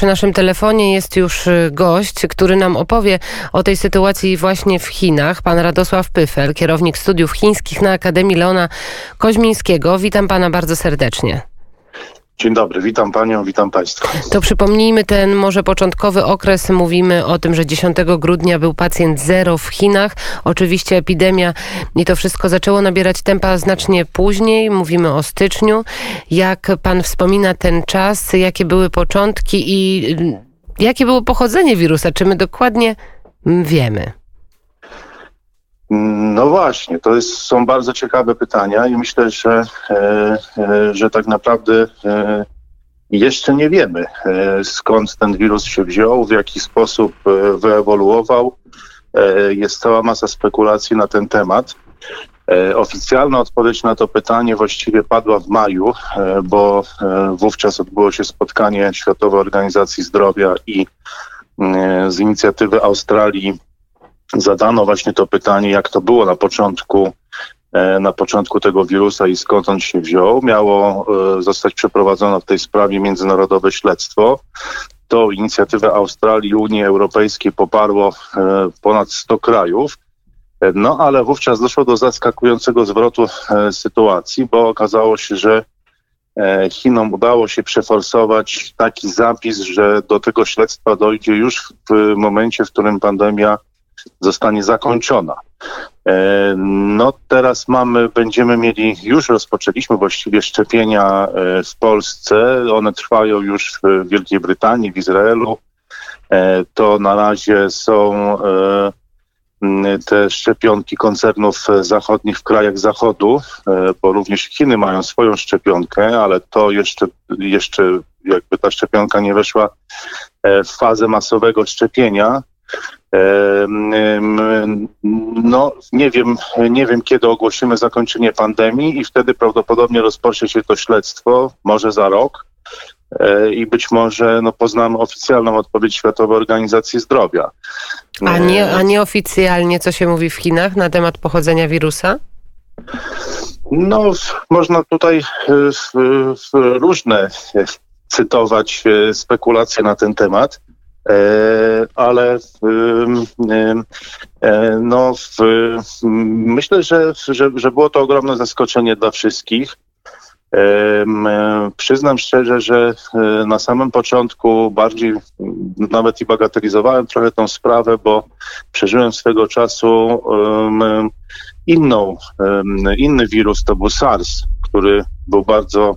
Przy naszym telefonie jest już y, gość, który nam opowie o tej sytuacji właśnie w Chinach. Pan Radosław Pyfel, kierownik studiów chińskich na Akademii Leona Koźmińskiego. Witam pana bardzo serdecznie. Dzień dobry, witam panią, witam państwa. To przypomnijmy ten może początkowy okres. Mówimy o tym, że 10 grudnia był pacjent zero w Chinach. Oczywiście epidemia i to wszystko zaczęło nabierać tempa znacznie później. Mówimy o styczniu. Jak pan wspomina ten czas, jakie były początki i jakie było pochodzenie wirusa? Czy my dokładnie wiemy? No właśnie, to jest, są bardzo ciekawe pytania i myślę, że, e, e, że tak naprawdę e, jeszcze nie wiemy, skąd ten wirus się wziął, w jaki sposób wyewoluował. Jest cała masa spekulacji na ten temat. Oficjalna odpowiedź na to pytanie właściwie padła w maju, bo wówczas odbyło się spotkanie Światowej Organizacji Zdrowia i z inicjatywy Australii zadano właśnie to pytanie, jak to było na początku, e, na początku tego wirusa i skąd on się wziął. Miało e, zostać przeprowadzone w tej sprawie międzynarodowe śledztwo. To inicjatywę Australii i Unii Europejskiej poparło e, ponad 100 krajów. No ale wówczas doszło do zaskakującego zwrotu sytuacji, bo okazało się, że Chinom udało się przeforsować taki zapis, że do tego śledztwa dojdzie już w momencie, w którym pandemia zostanie zakończona. E, No teraz mamy, będziemy mieli, już rozpoczęliśmy właściwie szczepienia e, w Polsce. One trwają już w Wielkiej Brytanii, w Izraelu. E, To na razie są te szczepionki koncernów zachodnich w krajach zachodu, bo również Chiny mają swoją szczepionkę, ale to jeszcze, jeszcze jakby ta szczepionka nie weszła w fazę masowego szczepienia. No, nie wiem, nie wiem, kiedy ogłosimy zakończenie pandemii i wtedy prawdopodobnie rozpocznie się to śledztwo, może za rok e, i być może no, poznamy oficjalną odpowiedź Światowej Organizacji Zdrowia. A, E, nie, a nieoficjalnie, co się mówi w Chinach na temat pochodzenia wirusa? No, można tutaj e, w, w różne e, cytować e, spekulacje na ten temat, e, ale w, em, e, no, myślę, że, że, że było to ogromne zaskoczenie dla wszystkich. E, Przyznam szczerze, że e, na samym początku bardziej nawet i bagatelizowałem trochę tą sprawę, bo przeżyłem swego czasu inną, inny wirus, to był SARS, który był bardzo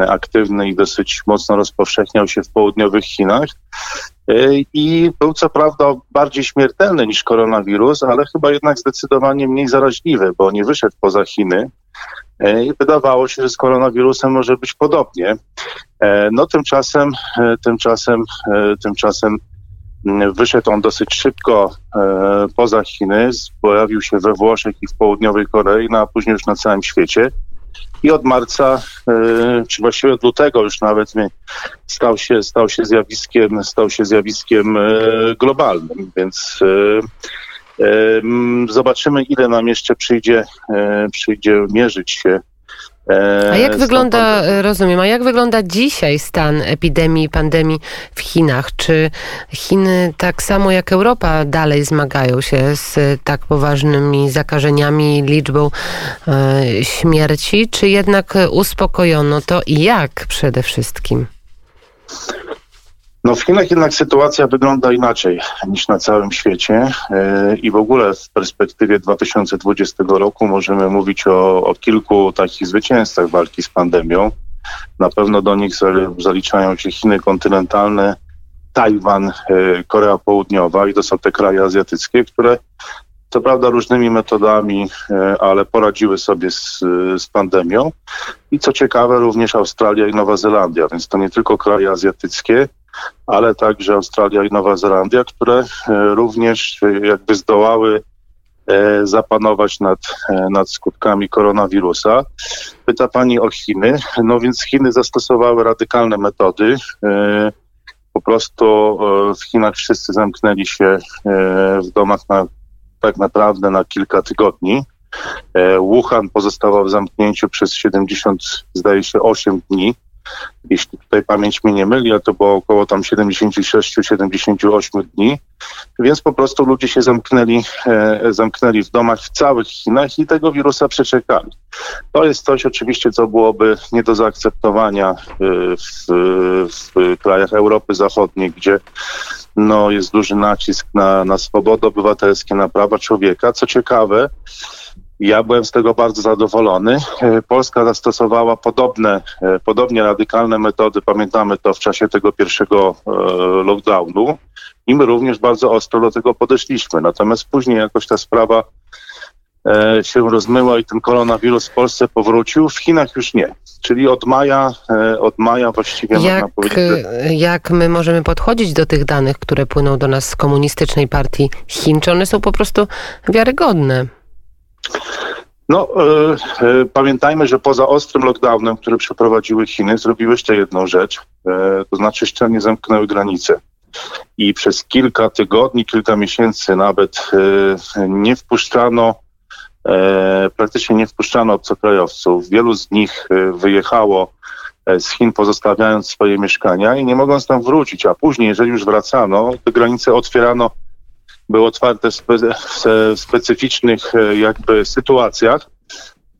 e, aktywny i dosyć mocno rozpowszechniał się w południowych Chinach. E, I był co prawda bardziej śmiertelny niż koronawirus, ale chyba jednak zdecydowanie mniej zaraźliwy, bo nie wyszedł poza Chiny. E, I wydawało się, że z koronawirusem może być podobnie. No tymczasem, tymczasem, tymczasem wyszedł on dosyć szybko poza Chiny, pojawił się we Włoszech i w południowej Korei, no a później już na całym świecie. I od marca, e, czy właściwie od lutego już nawet stał się, stał się zjawiskiem, stał się zjawiskiem e, globalnym, więc e, zobaczymy, ile nam jeszcze przyjdzie, przyjdzie mierzyć się. E, A jak wygląda, pandemią. rozumiem, a jak wygląda dzisiaj stan epidemii, pandemii w Chinach? Czy Chiny tak samo jak Europa dalej zmagają się z tak poważnymi zakażeniami, liczbą e, śmierci, czy jednak uspokojono to i jak przede wszystkim? No w Chinach jednak sytuacja wygląda inaczej niż na całym świecie e, i w ogóle w perspektywie 2020 roku możemy mówić o, o kilku takich zwycięzcach walki z pandemią. Na pewno do nich za- zaliczają się Chiny kontynentalne, Tajwan, e, Korea Południowa i to są te kraje azjatyckie, które co prawda różnymi metodami, e, ale poradziły sobie z, z pandemią. I co ciekawe, również Australia i Nowa Zelandia, więc to nie tylko kraje azjatyckie, ale także Australia i Nowa Zelandia, które e, również e, jakby zdołały e, zapanować nad, nad skutkami koronawirusa. Pyta Pani o Chiny. No więc Chiny zastosowały radykalne metody. Po prostu w Chinach wszyscy zamknęli się w domach na, tak naprawdę na kilka tygodni. Wuhan pozostawał w zamknięciu przez 70, zdaje się, 8 dni. Jeśli tutaj pamięć mnie nie myli, to było około tam 76-78 dni, więc po prostu ludzie się zamknęli, e, zamknęli w domach w całych Chinach i tego wirusa przeczekali. To jest coś oczywiście, co byłoby nie do zaakceptowania e, w, w krajach Europy Zachodniej, gdzie no, jest duży nacisk na, na swobody obywatelskie, na prawa człowieka. Co ciekawe, ja byłem z tego bardzo zadowolony. E, Polska zastosowała podobne, e, podobnie radykalne metody, pamiętamy to w czasie tego pierwszego e, lockdownu i my również bardzo ostro do tego podeszliśmy. Natomiast później jakoś ta sprawa się rozmyła i ten koronawirus w Polsce powrócił, w Chinach już nie. Czyli od maja, od maja właściwie jak, można powiedzieć. Że... Jak my możemy podchodzić do tych danych, które płyną do nas z komunistycznej partii Chin? Czy one są po prostu wiarygodne? No, e, e, pamiętajmy, że poza ostrym lockdownem, który przeprowadziły Chiny, zrobiły jeszcze jedną rzecz, e, to znaczy szczelnie zamknęły granice. I przez kilka tygodni, kilka miesięcy nawet e, nie wpuszczano, e, praktycznie nie wpuszczano obcokrajowców. Wielu z nich e, wyjechało z Chin, pozostawiając swoje mieszkania i nie mogąc tam wrócić. A później, jeżeli już wracano, te granice otwierano były otwarte w, w specyficznych e, jakby sytuacjach,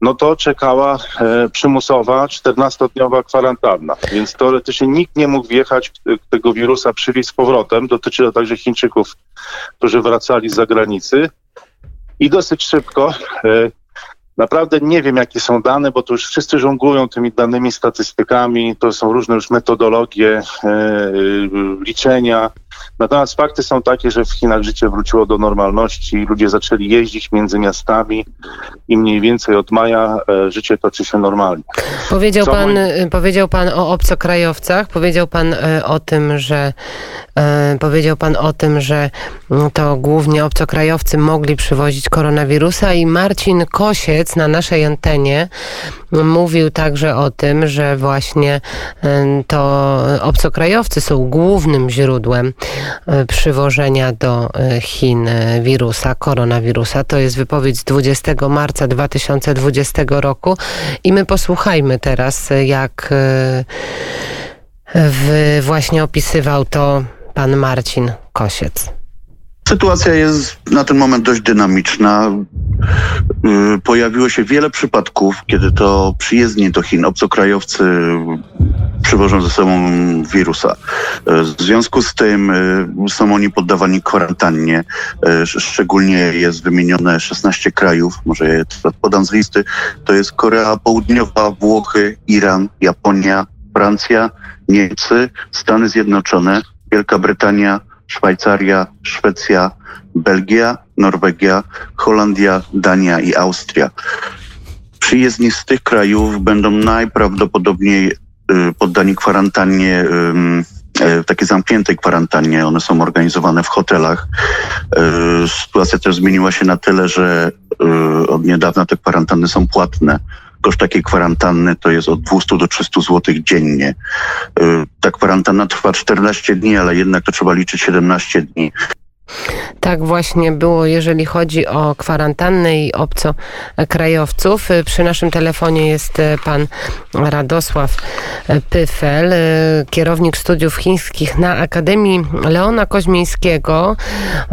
no to czekała e, przymusowa 14-dniowa kwarantanna. Więc teoretycznie nikt nie mógł wjechać, tego wirusa przywieźć z powrotem. Dotyczy to także Chińczyków, którzy wracali z zagranicy. I dosyć szybko e, Naprawdę nie wiem, jakie są dane, bo to już wszyscy żonglują tymi danymi statystykami, to są różne już metodologie e, liczenia. Natomiast fakty są takie, że w Chinach życie wróciło do normalności, ludzie zaczęli jeździć między miastami i mniej więcej od maja e, życie toczy się normalnie. Powiedział pan, mój... powiedział pan o obcokrajowcach, powiedział pan e, o tym, że e, powiedział pan o tym, że mm, to głównie obcokrajowcy mogli przywozić koronawirusa i Marcin Kosiec na naszej antenie mówił także o tym, że właśnie to obcokrajowcy są głównym źródłem E, przywożenia do e, Chin e, wirusa, koronawirusa. To jest wypowiedź z 20 marca 2020 roku i my posłuchajmy teraz, jak właśnie opisywał to pan Marcin Kosiec. Sytuacja jest na ten moment dość dynamiczna. Pojawiło się wiele przypadków, kiedy to przyjezdni do Chin obcokrajowcy przywożą ze sobą wirusa. W związku z tym y, są oni poddawani kwarantannie. Y, szczególnie jest wymienione 16 krajów, może je podam z listy. To jest Korea Południowa, Włochy, Iran, Japonia, Francja, Niemcy, Stany Zjednoczone, Wielka Brytania, Szwajcaria, Szwecja, Belgia, Norwegia, Holandia, Dania i Austria. Przyjezdni z tych krajów będą najprawdopodobniej Y, poddani kwarantannie, y, takiej zamkniętej kwarantannie. One są organizowane w hotelach. Y, sytuacja też zmieniła się na tyle, że od niedawna te kwarantanny są płatne. Koszt takiej kwarantanny to jest od 200 do 300 zł dziennie. Ta kwarantanna trwa 14 dni, ale jednak to trzeba liczyć 17 dni. Tak właśnie było, jeżeli chodzi o kwarantannę i obcokrajowców. Przy naszym telefonie jest e, pan Radosław e, Pyfel, kierownik studiów chińskich na Akademii Leona Koźmińskiego.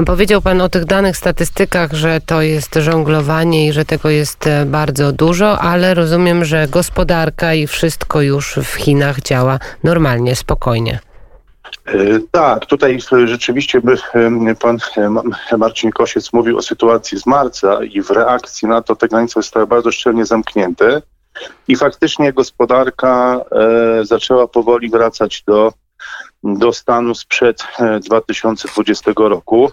Powiedział pan o tych danych, statystykach, że to jest żonglowanie i że tego jest bardzo dużo, ale rozumiem, że gospodarka i wszystko już w Chinach działa normalnie, spokojnie. E, tak, tutaj rzeczywiście by pan Marcin Kosiec mówił o sytuacji z marca i w reakcji na to te granice zostały bardzo szczelnie zamknięte i faktycznie gospodarka e, zaczęła powoli wracać do, do stanu sprzed 2020 e, roku.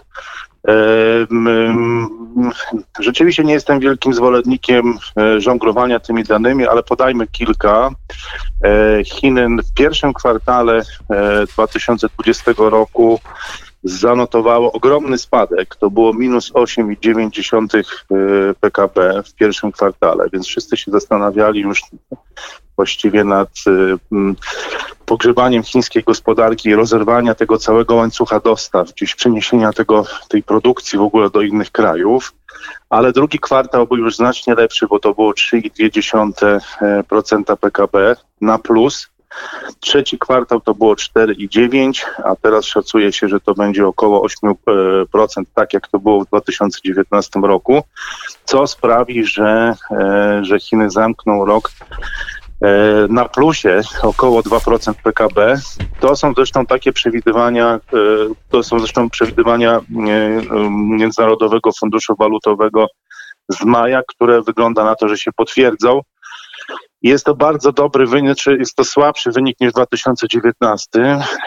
Rzeczywiście nie jestem wielkim zwolennikiem e, żonglowania tymi danymi, ale podajmy kilka. E, Chiny w pierwszym kwartale 2020 e, roku zanotowało ogromny spadek. To było minus 8,9 PKB w pierwszym kwartale, więc wszyscy się zastanawiali już właściwie nad pogrzebaniem chińskiej gospodarki i rozerwania tego całego łańcucha dostaw, gdzieś przeniesienia tego, tej produkcji w ogóle do innych krajów. Ale drugi kwartał był już znacznie lepszy, bo to było 3,2% PKB na plus. Trzeci kwartał to było 4,9, a teraz szacuje się, że to będzie około 8%, tak jak to było w 2019 roku, co sprawi, że, e, że Chiny zamkną rok na plusie około 2% PKB. To są zresztą takie przewidywania, e, to są zresztą przewidywania e, Międzynarodowego Funduszu Walutowego z maja, które wygląda na to, że się potwierdzą. Jest to bardzo dobry wynik, czy jest to słabszy wynik niż w 2019,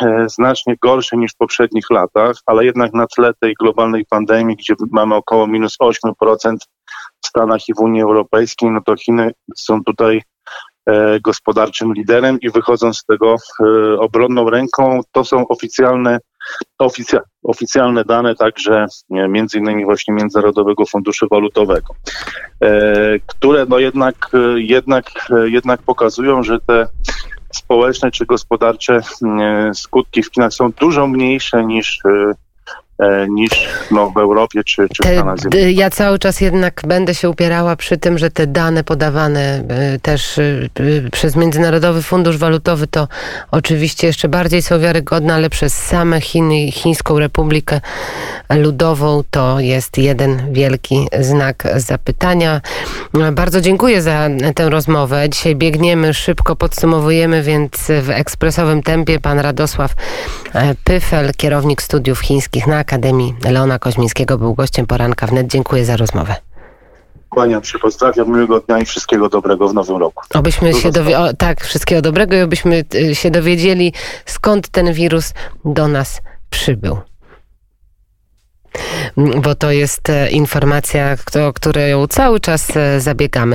e, znacznie gorszy niż w poprzednich latach, ale jednak na tle tej globalnej pandemii, gdzie mamy około minus 8% w Stanach i w Unii Europejskiej, no to Chiny są tutaj e, gospodarczym liderem i wychodzą z tego e, obronną ręką. To są oficjalne, oficja, oficjalne dane także nie, między innymi właśnie Międzynarodowego Funduszu Walutowego, e, które no jednak, e, jednak, e, jednak pokazują, że te społeczne czy gospodarcze e, skutki w Chinach są dużo mniejsze niż e, e, niż no, w Europie czy, czy w Te, Stanach d- Zjednoczonych. ja cały czas jednak będę się upierała przy tym, że te dane podawane y, też y, przez Międzynarodowy Fundusz Walutowy to oczywiście jeszcze bardziej są wiarygodne, ale przez same Chiny i Chińską Republikę Ludową to jest jeden wielki znak zapytania. Bardzo dziękuję za tę rozmowę. Dzisiaj biegniemy, szybko podsumowujemy, więc w ekspresowym tempie pan Radosław e, Pyfel, kierownik studiów chińskich na Akademii Leona Koźmińskiego, był gościem poranka wnet. Dziękuję za rozmowę. Kłaniam się, pozdrawiam, miłego dnia i wszystkiego dobrego w nowym roku. Obyśmy Dużo się dowie- o, tak, wszystkiego dobrego i obyśmy y, się dowiedzieli, skąd ten wirus do nas przybył. Mm, Bo to jest e, informacja, o którą cały czas e, zabiegamy.